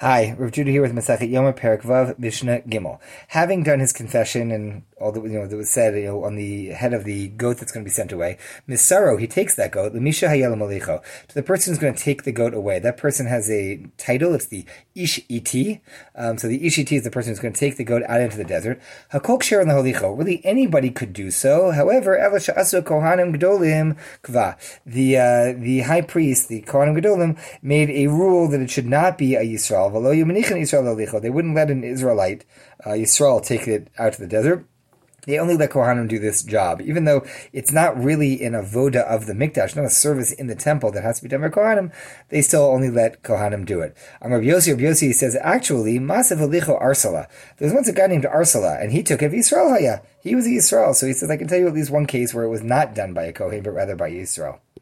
Hi, Rav Judah here with Masachet Yom Perak Vav Mishnah Gimel. Having done his confession and all that you know that was said you know, on the head of the goat that's going to be sent away, Misaro he takes that goat Lemisha Hayelam Alicho to the person who's going to take the goat away. That person has a title. It's the Ish Iti. Um, so the Ish Iti is the person who's going to take the goat out into the desert. Hakok the Holicho. Really, anybody could do so. However, Elisha Asu Kohanim Gedolim Kva. The uh, the high priest, the Kohanim Gedolim, made a rule that it should not be a Yisrael they wouldn't let an Israelite, uh, Yisrael, take it out to the desert. They only let Kohanim do this job, even though it's not really an avoda of the mikdash, not a service in the temple that has to be done by Kohanim. They still only let Kohanim do it. Um, Rabbi Yossi, Rabbi Yossi says actually, Masav Alicho Arsala. There's once a guy named Arsala, and he took it Yisrael Haya. He was a Yisrael, so he says I can tell you at least one case where it was not done by a Kohen, but rather by Yisrael.